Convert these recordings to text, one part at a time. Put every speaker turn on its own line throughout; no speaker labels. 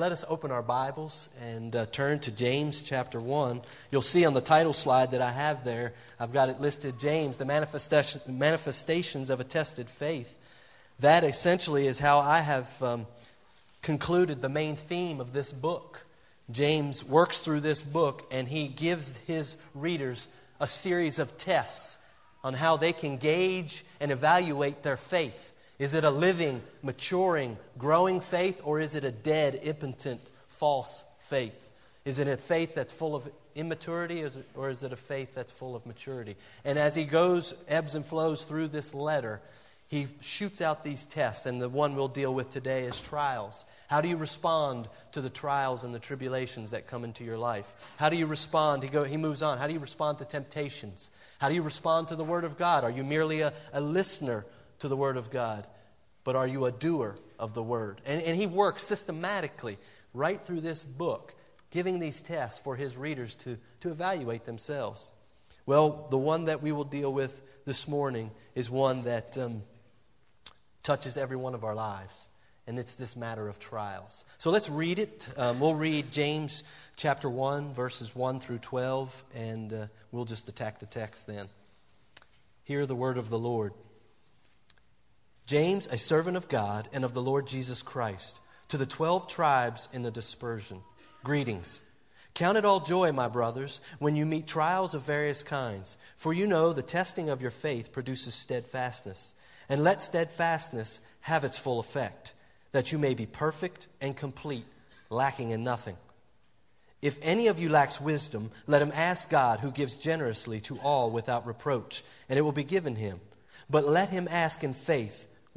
let us open our Bibles and uh, turn to James chapter 1. You'll see on the title slide that I have there, I've got it listed James, the manifestation, manifestations of a tested faith. That essentially is how I have um, concluded the main theme of this book. James works through this book and he gives his readers a series of tests on how they can gauge and evaluate their faith. Is it a living, maturing, growing faith, or is it a dead, impotent, false faith? Is it a faith that's full of immaturity, or is it a faith that's full of maturity? And as he goes, ebbs and flows through this letter, he shoots out these tests, and the one we'll deal with today is trials. How do you respond to the trials and the tribulations that come into your life? How do you respond? He, go, he moves on. How do you respond to temptations? How do you respond to the Word of God? Are you merely a, a listener to the Word of God, but are you a doer of the Word? And, and he works systematically right through this book, giving these tests for his readers to, to evaluate themselves. Well, the one that we will deal with this morning is one that um, touches every one of our lives, and it's this matter of trials. So let's read it. Um, we'll read James chapter 1, verses 1 through 12, and uh, we'll just attack the text then. Hear the word of the Lord. James, a servant of God and of the Lord Jesus Christ, to the twelve tribes in the dispersion, greetings. Count it all joy, my brothers, when you meet trials of various kinds, for you know the testing of your faith produces steadfastness. And let steadfastness have its full effect, that you may be perfect and complete, lacking in nothing. If any of you lacks wisdom, let him ask God, who gives generously to all without reproach, and it will be given him. But let him ask in faith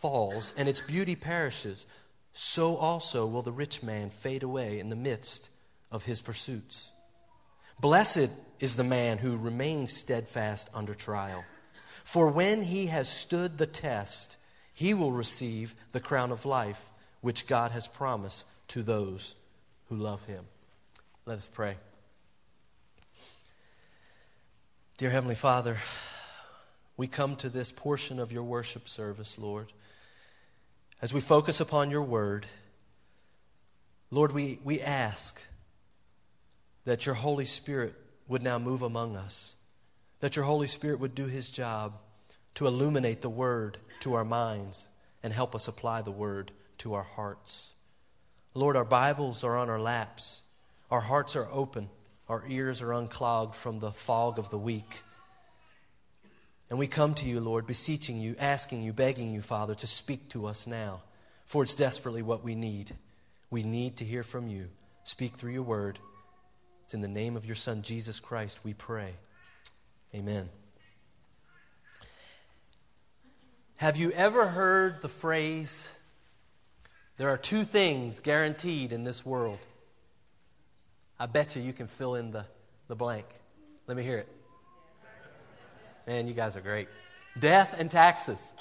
falls and its beauty perishes, so also will the rich man fade away in the midst of his pursuits. Blessed is the man who remains steadfast under trial, for when he has stood the test, he will receive the crown of life which God has promised to those who love him. Let us pray. Dear Heavenly Father, we come to this portion of your worship service, Lord as we focus upon your word, Lord, we, we ask that your Holy Spirit would now move among us, that your Holy Spirit would do his job to illuminate the word to our minds and help us apply the word to our hearts. Lord, our Bibles are on our laps, our hearts are open, our ears are unclogged from the fog of the week. And we come to you, Lord, beseeching you, asking you, begging you, Father, to speak to us now, for it's desperately what we need. We need to hear from you. Speak through your word. It's in the name of your Son, Jesus Christ, we pray. Amen. Have you ever heard the phrase, there are two things guaranteed in this world? I bet you you can fill in the, the blank. Let me hear it. Man, you guys are great. Death and taxes.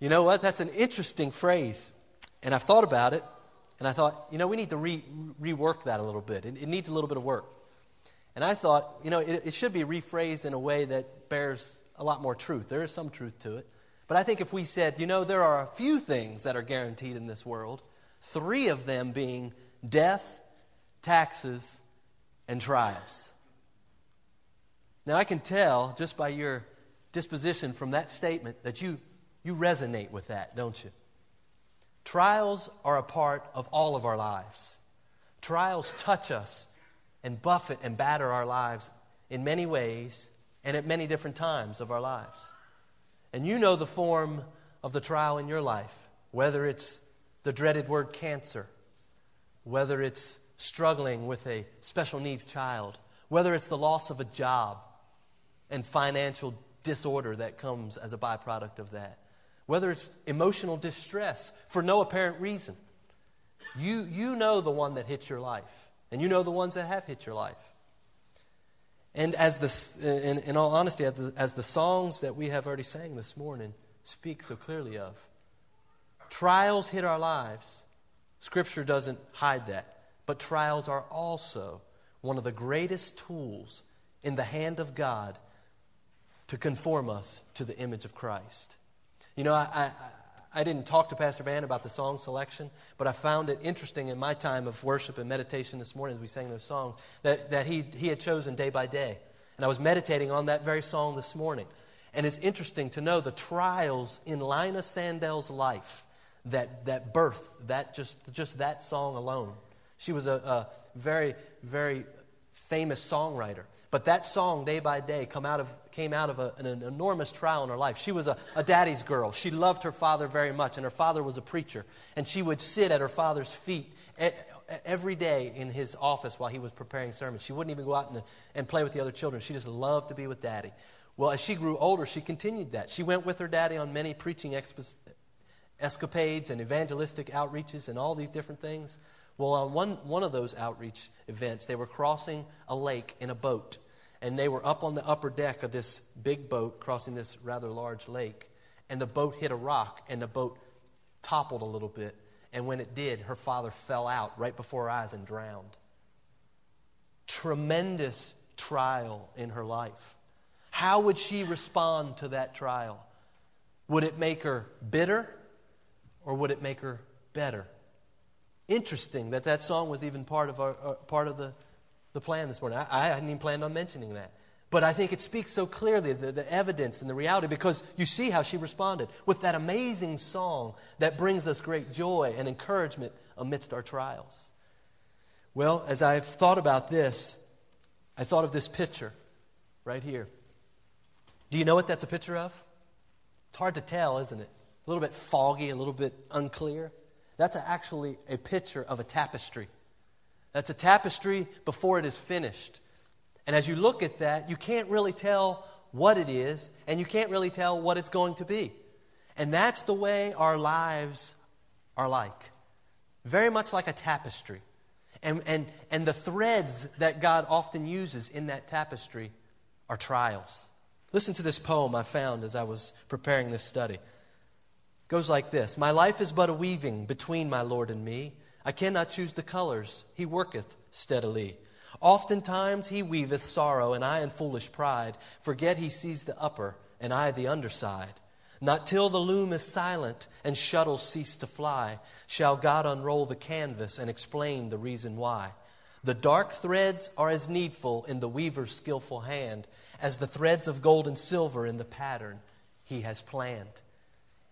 You know what? That's an interesting phrase. And I've thought about it, and I thought, you know, we need to re- rework that a little bit. It, it, needs a little bit of work. And I thought, you know, it, it should be rephrased in a way that bears a lot more truth. There is some truth to it. But I think if we said, you know, there are a few things that are guaranteed in this world, three of them being death, taxes, and trials. Now, I can tell just by your disposition from that statement that you, you resonate with that, don't you? Trials are a part of all of our lives. Trials touch us and buffet and batter our lives in many ways and at many different times of our lives. And you know the form of the trial in your life, whether it's the dreaded word cancer, whether it's struggling with a special needs child, whether it's the loss of a job, and financial disorder that comes as a byproduct of that. Whether it's emotional distress for no apparent reason. You, you know the one that hit your life, and you know the ones that have hit your life. And as the, in, in all honesty, as the, as the songs that we have already sang this morning speak so clearly of, trials hit our lives. Scripture doesn't hide that. But trials are also one of the greatest tools in the hand of God to conform us to the image of Christ. You know, I, I, I didn't talk to Pastor Van about the song selection, but I found it interesting in my time of worship and meditation this morning as we sang those songs that, that he, he had chosen day by day. And I was meditating on that very song this morning. And it's interesting to know the trials in Lina Sandell's life that, that birth, that just, just that song alone. She was a, a very, very famous songwriter. But that song, Day by Day, come out of, came out of a, an, enormous trial in her life. She was a, a daddy's girl. She loved her father very much, and her father was a preacher. And she would sit at her father's feet every day in his office while he was preparing sermons. She wouldn't even go out and, and play with the other children. She just loved to be with daddy. Well, as she grew older, she continued that. She went with her daddy on many preaching escapades and evangelistic outreaches and all these different things. Well, on one, one of those outreach events, they were crossing a lake in a boat. And they were up on the upper deck of this big boat crossing this rather large lake. And the boat hit a rock, and the boat toppled a little bit. And when it did, her father fell out right before her eyes and drowned. Tremendous trial in her life. How would she respond to that trial? Would it make her bitter or would it make her better? Interesting that that song was even part of, our, uh, part of the, the plan this morning. I, I, hadn't even planned on mentioning that. But I think it speaks so clearly, the, the evidence and the reality, because you see how she responded with that amazing song that brings us great joy and encouragement amidst our trials. Well, as I've thought about this, I thought of this picture right here. Do you know what that's a picture of? It's hard to tell, isn't it? A little bit foggy, a little bit unclear. That's actually a picture of a tapestry. That's a tapestry before it is finished. And as you look at that, you can't really tell what it is, and you can't really tell what it's going to be. And that's the way our lives are like. Very much like a tapestry. And, and, and the threads that God often uses in that tapestry are trials. Listen to this poem I found as I was preparing this study goes like this My life is but a weaving between my Lord and me. I cannot choose the colors, he worketh steadily. Oftentimes he weaveth sorrow, and I in foolish pride forget he sees the upper, and I the underside. Not till the loom is silent and shuttles cease to fly shall God unroll the canvas and explain the reason why. The dark threads are as needful in the weaver's skillful hand as the threads of gold and silver in the pattern he has planned.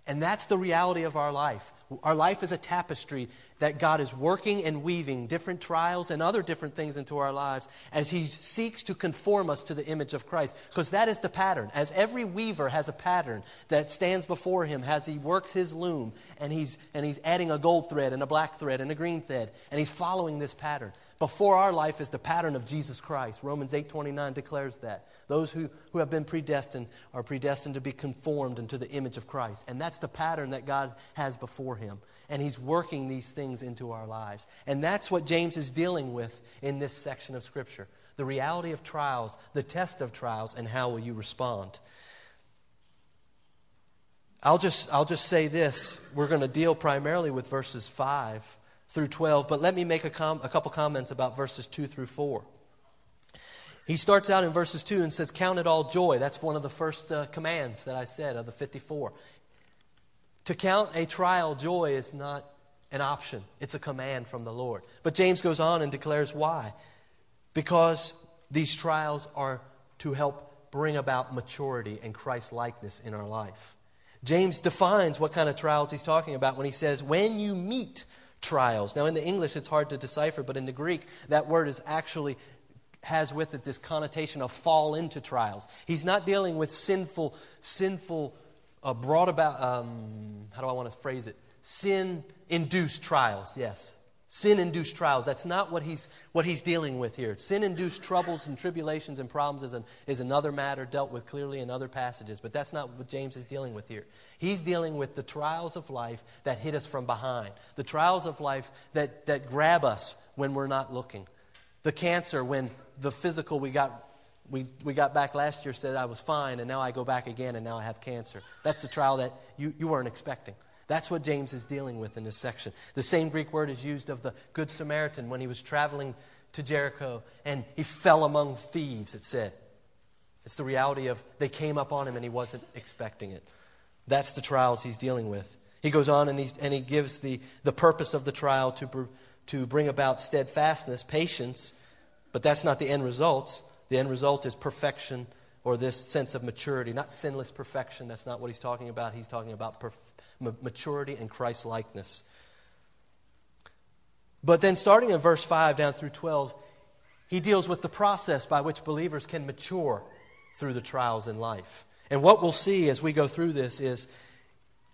And that's the reality of our life. Our life is a tapestry that God is working and weaving different trials and other different things into our lives as He seeks to conform us to the image of Christ. Because that is the pattern. As every weaver has a pattern that stands before him as he works his loom and he's, and he's adding a gold thread and a black thread and a green thread, and he's following this pattern. Before our life is the pattern of Jesus Christ. Romans 8:29 declares that. Those who, who have been predestined are predestined to be conformed into the image of Christ. And that's the pattern that God has before him. And he's working these things into our lives. And that's what James is dealing with in this section of Scripture the reality of trials, the test of trials, and how will you respond. I'll just, I'll just say this. We're going to deal primarily with verses 5 through 12, but let me make a, com- a couple comments about verses 2 through 4. He starts out in verses 2 and says, Count it all joy. That's one of the first uh, commands that I said of the 54. To count a trial joy is not an option, it's a command from the Lord. But James goes on and declares why. Because these trials are to help bring about maturity and Christ likeness in our life. James defines what kind of trials he's talking about when he says, When you meet trials. Now, in the English, it's hard to decipher, but in the Greek, that word is actually has with it this connotation of fall into trials. He's not dealing with sinful, sinful, uh, brought about, um, how do I want to phrase it? Sin induced trials, yes. Sin induced trials. That's not what he's, what he's dealing with here. Sin induced troubles and tribulations and problems is, an, is another matter dealt with clearly in other passages, but that's not what James is dealing with here. He's dealing with the trials of life that hit us from behind, the trials of life that, that grab us when we're not looking, the cancer when the physical we got. We, we got back last year said I was fine, and now I go back again, and now I have cancer. That's the trial that you, you weren't expecting. That's what James is dealing with in this section. The same Greek word is used of the Good Samaritan when he was traveling to Jericho and he fell among thieves, it said. It's the reality of they came up on him and he wasn't expecting it. That's the trials he's dealing with. He goes on and, and he gives the, the purpose of the trial to, to bring about steadfastness, patience, but that's not the end result. The end result is perfection or this sense of maturity, not sinless perfection. That's not what he's talking about. He's talking about perfection maturity and Christ likeness. But then, starting in verse 5 down through 12, he deals with the process by which believers can mature through the trials in life. And what we'll see as we go through this is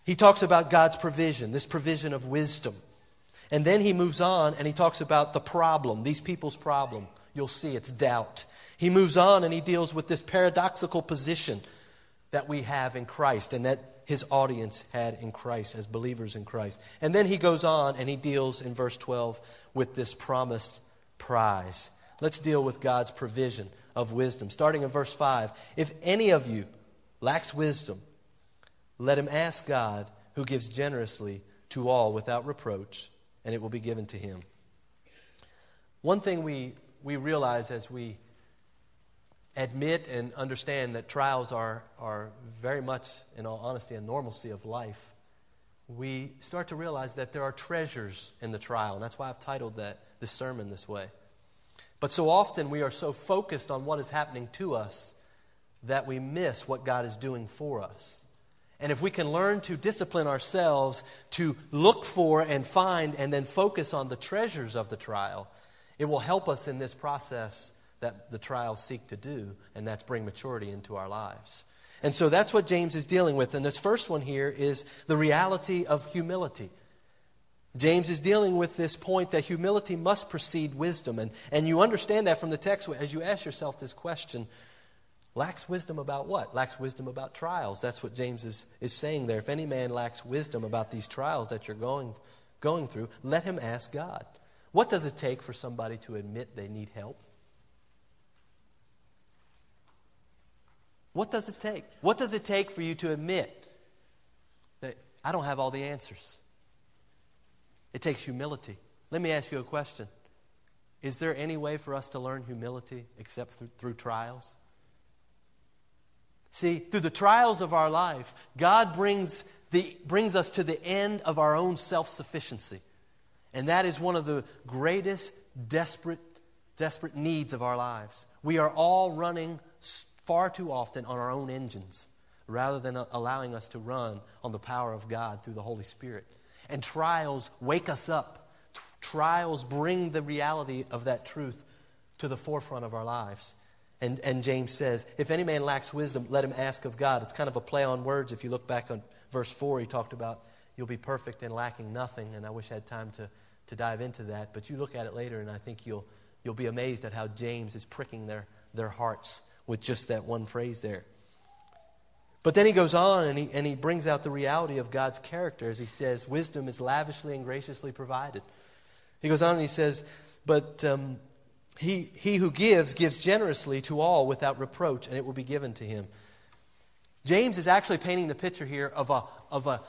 he talks about God's provision, this provision of wisdom. And then he moves on and he talks about the problem, these people's problem. You'll see it's doubt. He moves on and he deals with this paradoxical position that we have in Christ and that his audience had in Christ as believers in Christ. And then he goes on and he deals in verse 12 with this promised prize. Let's deal with God's provision of wisdom. Starting in verse 5 If any of you lacks wisdom, let him ask God, who gives generously to all without reproach, and it will be given to him. One thing we, we realize as we admit and understand that trials are, are very much, in all honesty, a normalcy of life, we start to realize that there are treasures in the trial. And that's why I've titled that, this sermon this way. But so often we are so focused on what is happening to us that we miss what God is doing for us. And if we can learn to discipline ourselves to look for and find and then focus on the treasures of the trial, it will help us in this process that the trials seek to do, and that's bring maturity into our lives. And so that's what James is dealing with. And this first one here is the reality of humility. James is dealing with this point that humility must precede wisdom. And, and you understand that from the text as you ask yourself this question lacks wisdom about what? Lacks wisdom about trials. That's what James is, is saying there. If any man lacks wisdom about these trials that you're going, going through, let him ask God. What does it take for somebody to admit they need help? What does it take? What does it take for you to admit that I don't have all the answers? It takes humility. Let me ask you a question Is there any way for us to learn humility except through, through trials? See, through the trials of our life, God brings, the, brings us to the end of our own self sufficiency. And that is one of the greatest desperate, desperate needs of our lives. We are all running far too often on our own engines rather than allowing us to run on the power of God through the Holy Spirit. And trials wake us up. Trials bring the reality of that truth to the forefront of our lives. And, and James says, If any man lacks wisdom, let him ask of God. It's kind of a play on words. If you look back on verse 4, he talked about you'll be perfect and lacking nothing. And I wish I had time to, to dive into that. But you look at it later, and I think you'll, you'll be amazed at how James is pricking their, their hearts with just that one phrase there. But then he goes on and he, and he brings out the reality of God's character as he says, Wisdom is lavishly and graciously provided. He goes on and he says, But um, he, he who gives, gives generously to all without reproach, and it will be given to him. James is actually painting the picture here of a, of a,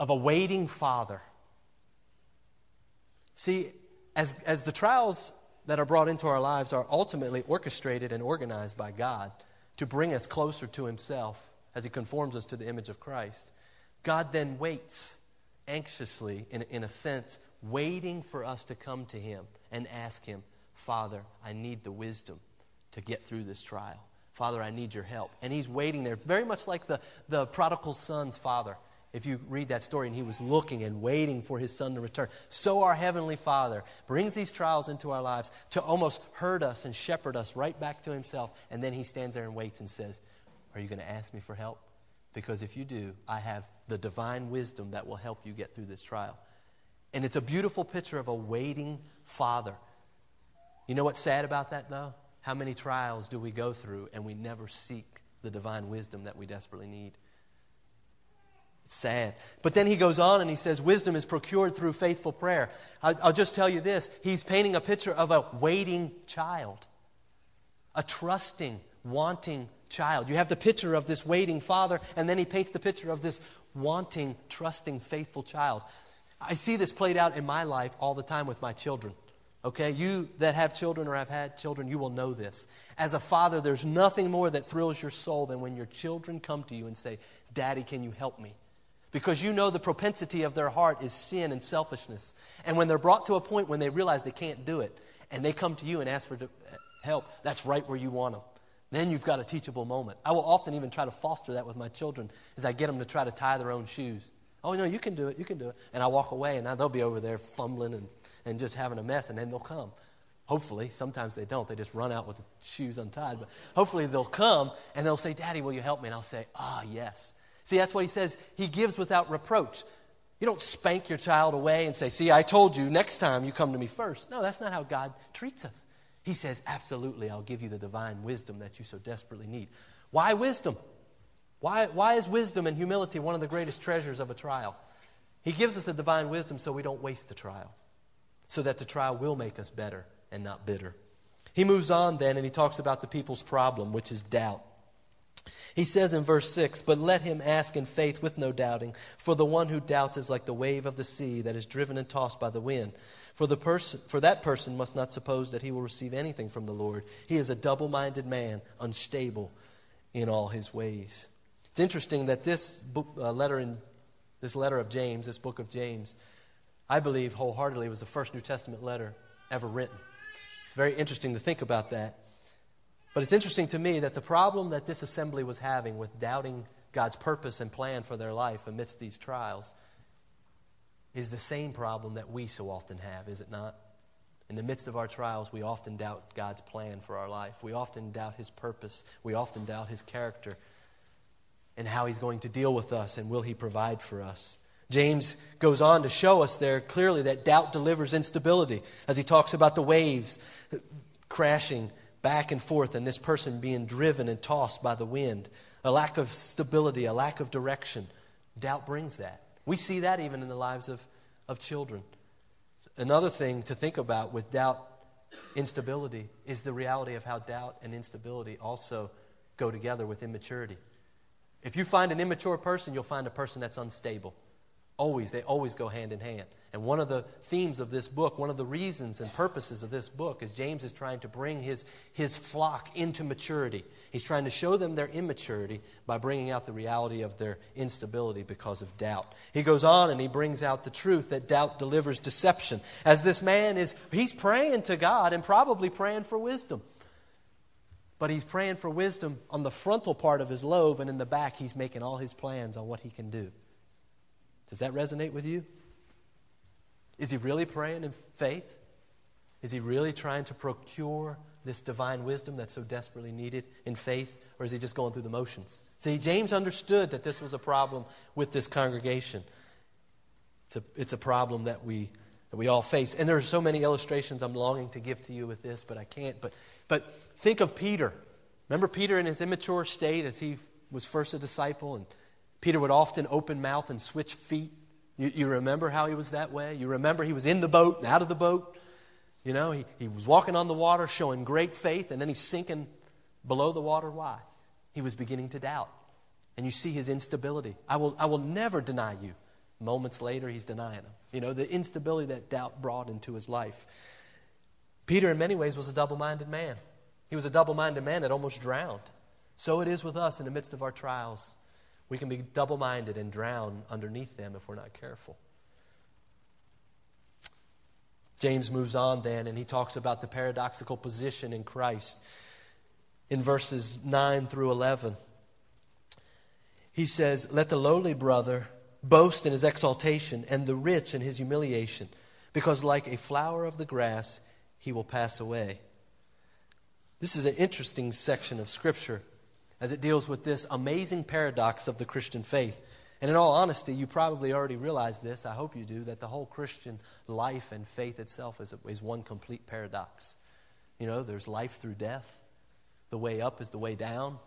of a waiting father. See, as, as the trials that are brought into our lives are ultimately orchestrated and organized by God to bring us closer to Himself as He conforms us to the image of Christ. God then waits anxiously, in, in a sense, waiting for us to come to Him and ask Him, Father, I need the wisdom to get through this trial. Father, I need your help. And He's waiting there, very much like the, the prodigal son's father if you read that story, and he was looking and waiting for his son to return. So our Heavenly Father brings these trials into our lives to almost herd us and shepherd us right back to himself. And then he stands there and waits and says, Are you going to ask me for help? Because if you do, I have the divine wisdom that will help you get through this trial. And it's a beautiful picture of a waiting father. You know what's sad about that, though? How many trials do we go through and we never seek the divine wisdom that we desperately need? It's sad. But then he goes on and he says, Wisdom is procured through faithful prayer. I'll, I'll just tell you this he's painting a picture of a waiting child, a trusting, wanting child. You have the picture of this waiting father, and then he paints the picture of this wanting, trusting, faithful child. I see this played out in my life all the time with my children. Okay, you that have children or have had children, you will know this. As a father, there's nothing more that thrills your soul than when your children come to you and say, Daddy, can you help me? Because you know the propensity of their heart is sin and selfishness. And when they're brought to a point when they realize they can't do it, and they come to you and ask for help, that's right where you want them. Then you've got a teachable moment. I will often even try to foster that with my children as I get them to try to tie their own shoes. Oh, no, you can do it, you can do it. And I walk away, and they'll be over there fumbling and and just having a mess, and then they'll come. Hopefully, sometimes they don't. They just run out with the shoes untied. But hopefully, they'll come and they'll say, Daddy, will you help me? And I'll say, Ah, yes. See, that's what he says. He gives without reproach. You don't spank your child away and say, See, I told you, next time you come to me first. No, that's not how God treats us. He says, Absolutely, I'll give you the divine wisdom that you so desperately need. Why wisdom? Why, why is wisdom and humility one of the greatest treasures of a trial? He gives us the divine wisdom so we don't waste the trial so that the trial will make us better and not bitter. He moves on then and he talks about the people's problem, which is doubt. He says in verse 6 But let him ask in faith with no doubting, for the one who doubts is like the wave of the sea that is driven and tossed by the wind. For, the person, for that person must not suppose that he will receive anything from the Lord. He is a double minded man, unstable in all his ways. It's interesting that this book, uh, letter in this letter of James, this book of James, I believe wholeheartedly was the first New Testament letter ever written. It's very interesting to think about that. But it's interesting to me that the problem that this assembly was having with doubting God's purpose and plan for their life amidst these trials is the same problem that we so often have, is it not? In the midst of our trials, we often doubt God's plan for our life. We often doubt His purpose. We often doubt His character and how He's going to deal with us and will He provide for us. James goes on to show us there clearly that doubt delivers instability as he talks about the waves crashing back and forth and this person being driven and tossed by the wind. A lack of stability, a lack of direction. Doubt brings that. We see that even in the lives of, of children. Another thing to think about with doubt, instability, is the reality of how doubt and instability also go together with immaturity. If you find an immature person, you'll find a person that's unstable. Always, they always go hand in hand. And one of the themes of this book, one of the reasons and purposes of this book, is James is trying to bring his, his flock into maturity. He's trying to show them their immaturity by bringing out the reality of their instability because of doubt. He goes on and he brings out the truth that doubt delivers deception. As this man is, he's praying to God and probably praying for wisdom. But he's praying for wisdom on the frontal part of his lobe, and in the back, he's making all his plans on what he can do. Does that resonate with you? Is he really praying in faith? Is he really trying to procure this divine wisdom that's so desperately needed in faith? Or is he just going through the motions? See, James understood that this was a problem with this congregation. It's a, it's a problem that we, that we all face. And there are so many illustrations I'm longing to give to you with this, but I can't. But, but think of Peter. Remember Peter in his immature state as he was first a disciple and Peter would often open mouth and switch feet. You, you, remember how he was that way? You remember he was in the boat and out of the boat? You know, he, he was walking on the water, showing great faith, and then he's sinking below the water. Why? He was beginning to doubt. And you see his instability. I will, I will never deny you. Moments later, he's denying him. You know, the instability that doubt brought into his life. Peter, in many ways, was a double minded man. He was a double minded man that almost drowned. So it is with us in the midst of our trials. We can be double minded and drown underneath them if we're not careful. James moves on then and he talks about the paradoxical position in Christ in verses 9 through 11. He says, Let the lowly brother boast in his exaltation and the rich in his humiliation, because like a flower of the grass, he will pass away. This is an interesting section of Scripture as it deals with this amazing paradox of the Christian faith. And in all honesty, you probably already realize this, I hope you do, that the whole Christian life and faith itself is, is one complete paradox. You know, there's life through death, the way up is the way down.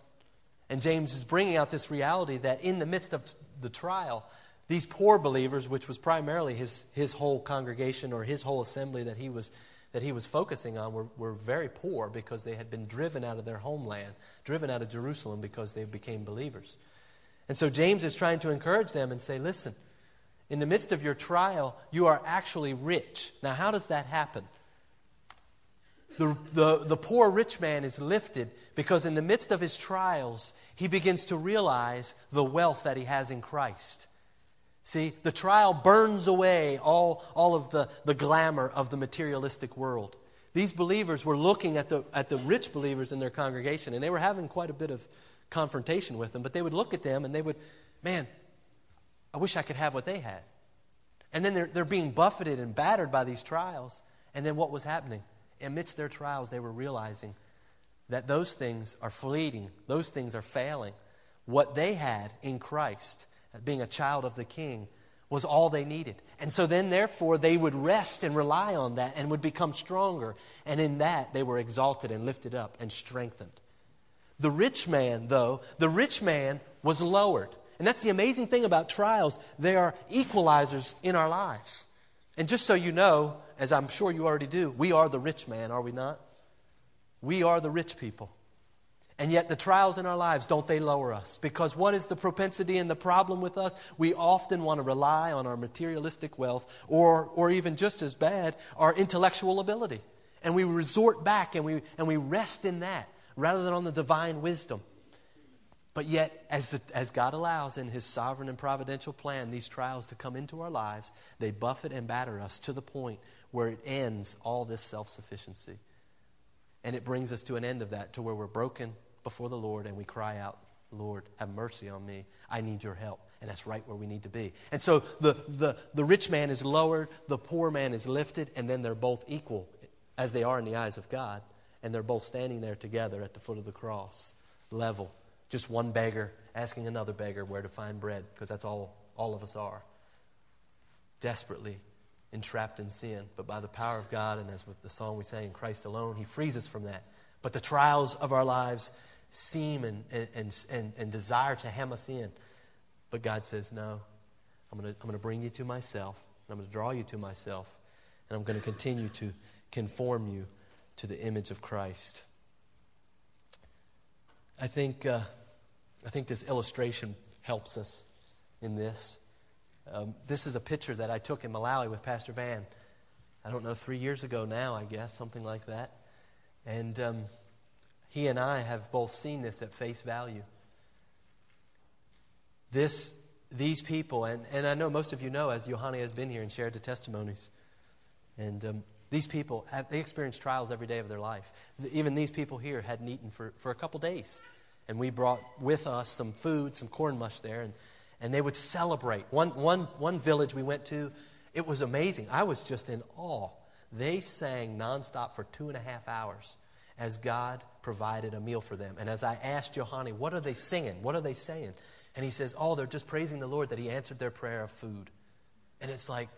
And James is bringing out this reality that in the midst of the trial, these poor believers, which was primarily his, his whole congregation or his whole assembly that he was, that he was focusing on, were, were very poor because they had been driven out of their homeland, driven out of Jerusalem because they became believers. And so James is trying to encourage them and say, listen, in the midst of your trial, you are actually rich. Now, how does that happen? The, the, the poor rich man is lifted because in the midst of his trials, he begins to realize the wealth that he has in Christ. See, the trial burns away all, all of the, the glamour of the materialistic world. These believers were looking at the, at the rich believers in their congregation, and they were having quite a bit of confrontation with them, but they would look at them and they would, man, I wish I could have what they had. And then they're, they're being buffeted and battered by these trials. And then what was happening? Amidst their trials, they were realizing that those things are fleeting, those things are failing. What they had in Christ being a child of the king, was all they needed. And so then, therefore, they would rest and rely on that and would become stronger. And in that, they were exalted and lifted up and strengthened. The rich man, though, the rich man was lowered. And that's the amazing thing about trials. They are equalizers in our lives. And just so you know, as I'm sure you already do, we are the rich man, are we not? We are the rich people. And yet, the trials in our lives, don't they lower us? Because what is the propensity and the problem with us? We often want to rely on our materialistic wealth, or, or even just as bad, our intellectual ability. And we resort back and we, and we rest in that rather than on the divine wisdom. But yet, as, the, as God allows in His sovereign and providential plan these trials to come into our lives, they buffet and batter us to the point where it ends all this self sufficiency. And it brings us to an end of that, to where we're broken before the Lord and we cry out, Lord, have mercy on me. I need your help. And that's right where we need to be. And so the, the, the rich man is lowered, the poor man is lifted, and then they're both equal as they are in the eyes of God. And they're both standing there together at the foot of the cross, level. Just one beggar asking another beggar where to find bread, because that's all all of us are. Desperately entrapped in sin. But by the power of God, and as with the song we sang in Christ alone, He frees us from that. But the trials of our lives seem and, and, and, and desire to hem us in. But God says, No, I'm going to I'm to bring you to myself, and I'm going to draw you to myself, and I'm going to continue to conform you to the image of Christ. I think, uh, I think this illustration helps us in this. Um, this is a picture that I took in Malawi with Pastor Van. I don't know, three years ago now, I guess, something like that. And um, he and I have both seen this at face value. This, these people, and, and I know most of you know as Johanna has been here and shared the testimonies. And um, these people, have, they experience trials every day of their life. Even these people here hadn't eaten for, for a couple days. And we brought with us some food, some corn mush there, and, and they would celebrate. One, one, one village we went to, it was amazing. I was just in awe. They sang nonstop for two and a half hours as God provided a meal for them. And as I asked Johanni, what are they singing? What are they saying? And he says, oh, they're just praising the Lord that he answered their prayer of food. And it's like,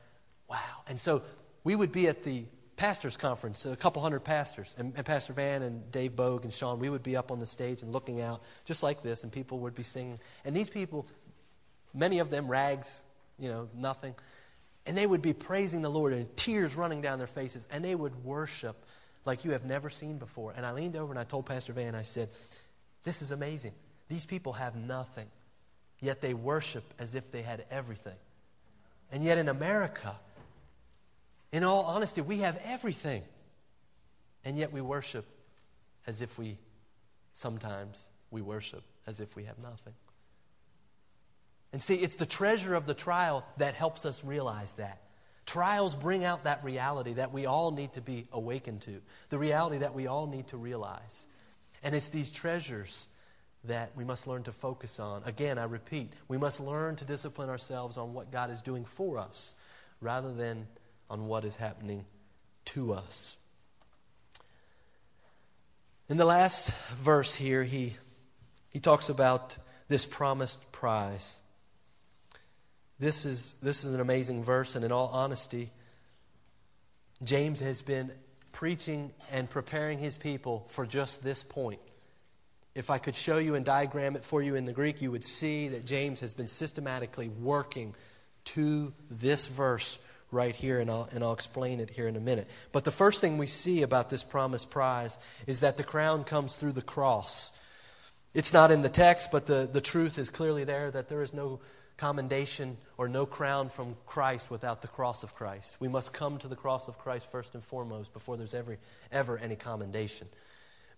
wow. And so we would be at the pastors' conference, a couple hundred pastors, and, and Pastor Van and Dave Bogue and Sean, we would be up on the stage and looking out just like this, and people would be singing. And these people, many of them rags, you know, nothing. And they would be praising the Lord and tears running down their faces, and they would worship like you have never seen before. And I leaned over and I told Pastor Van, I said, This is amazing. These people have nothing, yet they worship as if they had everything. And yet in America, in all honesty, we have everything. And yet we worship as if we, sometimes, we worship as if we have nothing. And see, it's the treasure of the trial that helps us realize that. Trials bring out that reality that we all need to be awakened to, the reality that we all need to realize. And it's these treasures that we must learn to focus on. Again, I repeat, we must learn to discipline ourselves on what God is doing for us rather than on what is happening to us. In the last verse here, he, he talks about this promised prize. This is, this is an amazing verse, and in all honesty, James has been preaching and preparing his people for just this point. If I could show you and diagram it for you in the Greek, you would see that James has been systematically working to this verse right here, and I'll, and I'll explain it here in a minute. But the first thing we see about this promised prize is that the crown comes through the cross. It's not in the text, but the, the truth is clearly there that there is no commendation or no crown from Christ without the cross of Christ. We must come to the cross of Christ first and foremost before there's ever, ever any commendation.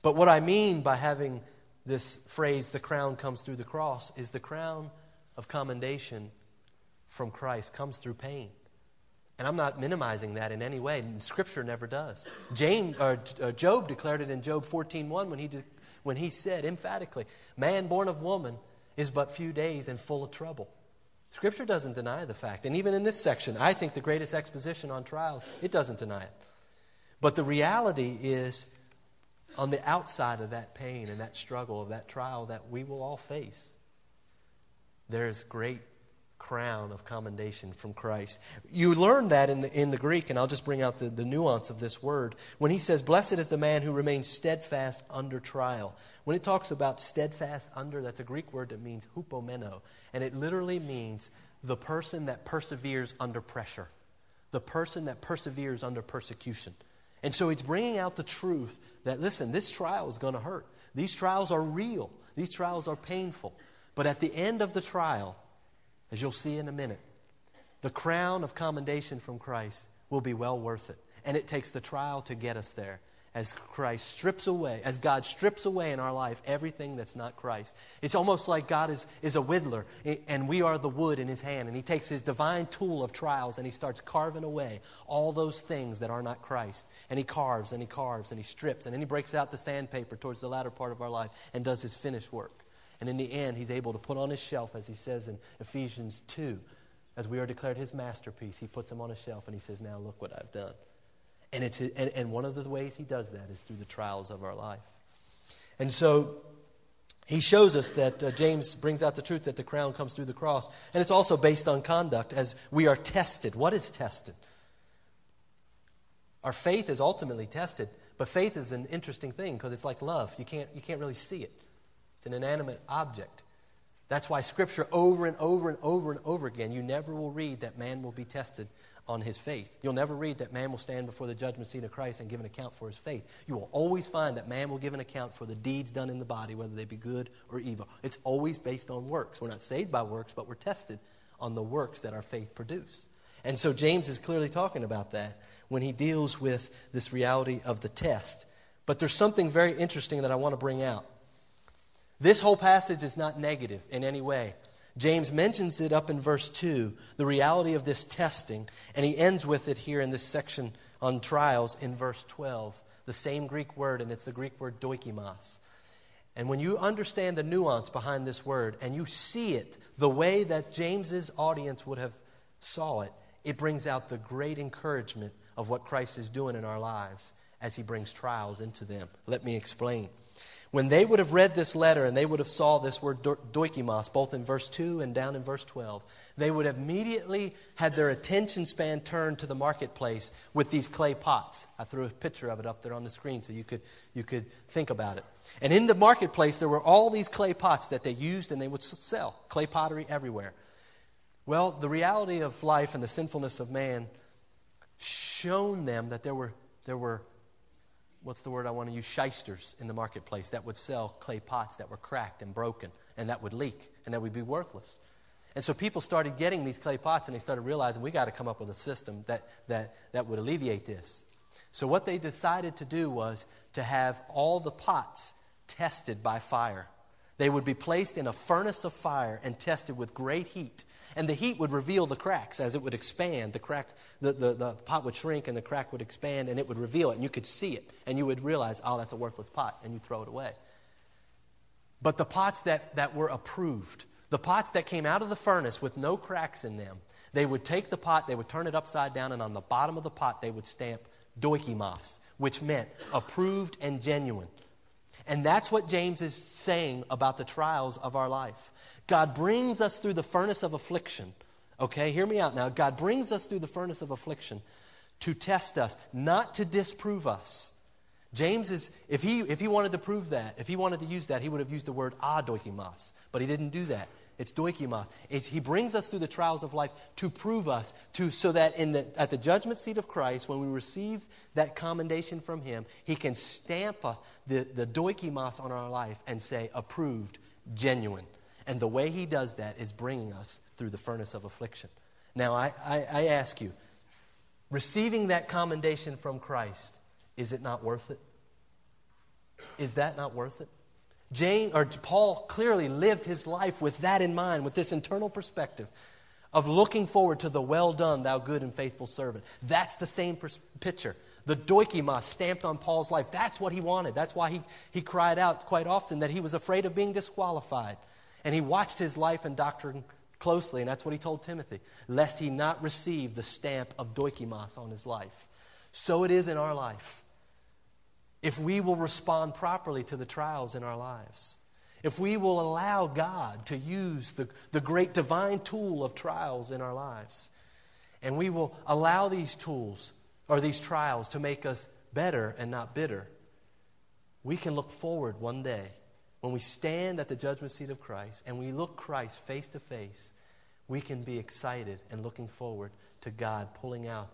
But what I mean by having this phrase, the crown comes through the cross, is the crown of commendation from Christ comes through pain. And I'm not minimizing that in any way, and Scripture never does. James, or, uh, Job declared it in Job 14.1 when he, when he said emphatically, Man born of woman is but few days and full of trouble. Scripture doesn't deny the fact. And even in this section, I think the greatest exposition on trials, it doesn't deny it. But the reality is, on the outside of that pain and that struggle, of that trial that we will all face, there's great crown of commendation from Christ. You learn that in the, in the Greek, and I'll just bring out the, the nuance of this word. When he says, Blessed is the man who remains steadfast under trial. When it talks about steadfast under, that's a Greek word that means hupomeno, and it literally means the person that perseveres under pressure, the person that perseveres under persecution. And so it's bringing out the truth that, listen, this trial is going to hurt. These trials are real, these trials are painful. But at the end of the trial, as you'll see in a minute, the crown of commendation from Christ will be well worth it. And it takes the trial to get us there as Christ strips away, as God strips away in our life everything that's not Christ. It's almost like God is, is a whittler eh, and we are the wood in his hand. And he takes his divine tool of trials and he starts carving away all those things that are not Christ. And he carves and he carves and he strips. And then he breaks out the sandpaper towards the latter part of our life and does his finished work. And in the end, he's able to put on his shelf, as he says in Ephesians 2, as we are declared his masterpiece, he puts them on a shelf and he says, Now look what I've done. And, it's, and, and one of the ways he does that is through the trials of our life. And so he shows us that uh, James brings out the truth that the crown comes through the cross. And it's also based on conduct as we are tested. What is tested? Our faith is ultimately tested, but faith is an interesting thing because it's like love. You can't, you can't really see it. It's an inanimate object. That's why Scripture, over and over and over and over again, you never will read that man will be tested on his faith. You'll never read that man will stand before the judgment seat of Christ and give an account for his faith. You will always find that man will give an account for the deeds done in the body, whether they be good or evil. It's always based on works. We're not saved by works, but we're tested on the works that our faith produce. And so James is clearly talking about that when he deals with this reality of the test. But there's something very interesting that I want to bring out. This whole passage is not negative in any way. James mentions it up in verse 2, the reality of this testing, and he ends with it here in this section on trials in verse 12, the same Greek word, and it's the Greek word dokimos. And when you understand the nuance behind this word and you see it the way that James's audience would have saw it, it brings out the great encouragement of what Christ is doing in our lives as he brings trials into them. Let me explain. When they would have read this letter and they would have saw this word dokimos, both in verse 2 and down in verse 12, they would have immediately had their attention span turned to the marketplace with these clay pots. I threw a picture of it up there on the screen so you could, you could think about it. And in the marketplace, there were all these clay pots that they used and they would sell. Clay pottery everywhere. Well, the reality of life and the sinfulness of man shown them that there were, there were what's the word I want to use? Shysters in the marketplace that would sell clay pots that were cracked and broken and that would leak and that would be worthless. And so people started getting these clay pots and they started realizing we got to come up with a system that, that, that would alleviate this. So what they decided to do was to have all the pots tested by fire. They would be placed in a furnace of fire and tested with great heat and the heat would reveal the cracks as it would expand. The crack, the, the, the pot would shrink and the crack would expand and it would reveal it. And you could see it. And you would realize, oh, that's a worthless pot. And you throw it away. But the pots that, that were approved, the pots that came out of the furnace with no cracks in them, they would take the pot, they would turn it upside down, and on the bottom of the pot, they would stamp dokimos, which meant approved and genuine. And that's what James is saying about the trials of our life. God brings us through the furnace of affliction, Okay, hear me out now. God brings us through the furnace of affliction to test us, not to disprove us. James is, if he, if he wanted to prove that, if he wanted to use that, he would have used the word adokimos, but he didn't do that. It's dokimos. It's, he brings us through the trials of life to prove us, to, so that in the, at the judgment seat of Christ, when we receive that commendation from him, he can stamp a, the, the dokimos on our life and say, approved, genuine. And the way he does that is bringing us through the furnace of affliction. Now, I, I, I ask you, receiving that commendation from Christ, is it not worth it? Is that not worth it? Jane or Paul clearly lived his life with that in mind, with this internal perspective of looking forward to the well done, thou good and faithful servant. That's the same pers- picture. The dokimos stamped on Paul's life. That's what he wanted. That's why he, he cried out quite often that he was afraid of being disqualified. And he watched his life and doctrine closely, and that's what he told Timothy, lest he not receive the stamp of dokimos on his life. So it is in our life if we will respond properly to the trials in our lives, if we will allow God to use the, the great divine tool of trials in our lives, and we will allow these tools or these trials to make us better and not bitter, we can look forward one day when we stand at the judgment seat of Christ and we look Christ face to face. We can be excited and looking forward to God pulling out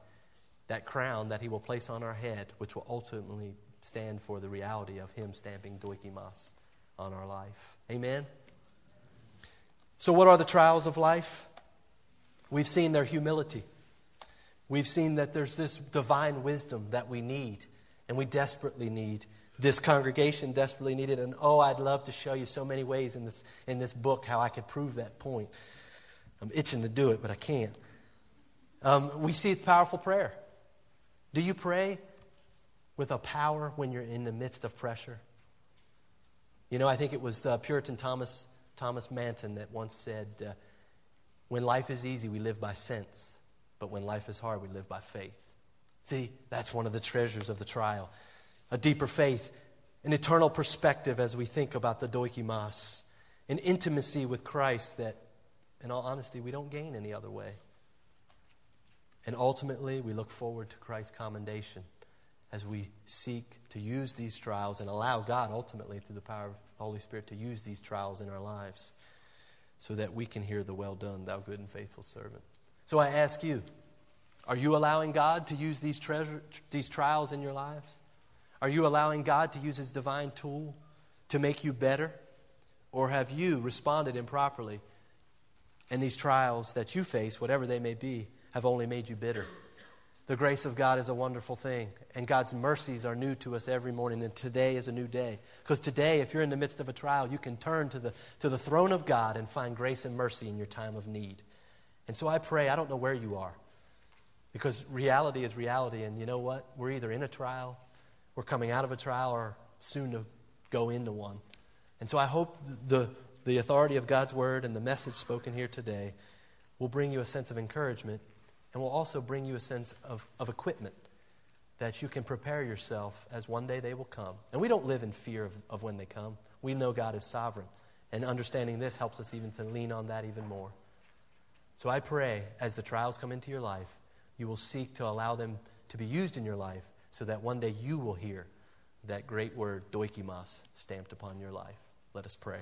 that crown that He will place on our head, which will ultimately stand for the reality of Him stamping dokimos on our life. Amen? So, what are the trials of life? We've seen their humility. We've seen that there's this divine wisdom that we need, and we desperately need. This congregation desperately needed, and oh, I'd love to show you so many ways in this, in this book how I could prove that point. I'm itching to do it, but I can't. Um, we see it's powerful prayer. Do you pray with a power when you're in the midst of pressure. You know, I think it was uh, Puritan Thomas, Thomas Manton that once said, uh, When life is easy, we live by sense, but when life is hard, we live by faith. See, that's one of the treasures of the trial. A deeper faith, an eternal perspective as we think about the dokimos, an intimacy with Christ that, in all honesty, we don't gain any other way. And ultimately, we look forward to Christ's commendation as we seek to use these trials and allow God ultimately through the power of the Holy Spirit to use these trials in our lives so that we can hear the well done, thou good and faithful servant. So I ask you, are you allowing God to use these, treasure, these trials in your lives? Are you allowing God to use His divine tool to make you better? Or have you responded improperly and these trials that you face, whatever they may be, have only made you bitter? The grace of God is a wonderful thing, and God's mercies are new to us every morning, and today is a new day. Because today, if you're in the midst of a trial, you can turn to the, to the throne of God and find grace and mercy in your time of need. And so I pray, I don't know where you are, because reality is reality, and you know what? We're either in a trial, we're coming out of a trial, or soon to go into one. And so I hope the, the authority of God's word and the message spoken here today will bring you a sense of encouragement and will also bring you a sense of, of equipment that you can prepare yourself as one day they will come. And we don't live in fear of, of when they come. We know God is sovereign. And understanding this helps us even to lean on that even more. So I pray as the trials come into your life, you will seek to allow them to be used in your life so that one day you will hear that great word, dokimos, stamped upon your life. Let us pray.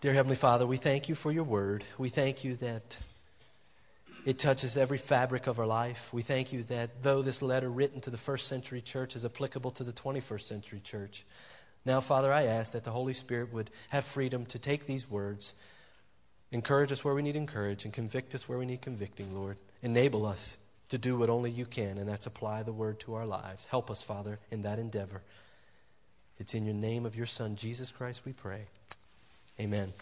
Dear Heavenly Father, we thank you for your word. We thank you that. It touches every fabric of our life. We thank you that though this letter written to the first century church is applicable to the 21st century church, now, Father, I ask that the Holy Spirit would have freedom to take these words, encourage us where we need encourage, and convict us where we need convicting, Lord. Enable us to do what only you can, and that's apply the word to our lives. Help us, Father, in that endeavor. It's in your name of your Son, Jesus Christ, we pray. Amen.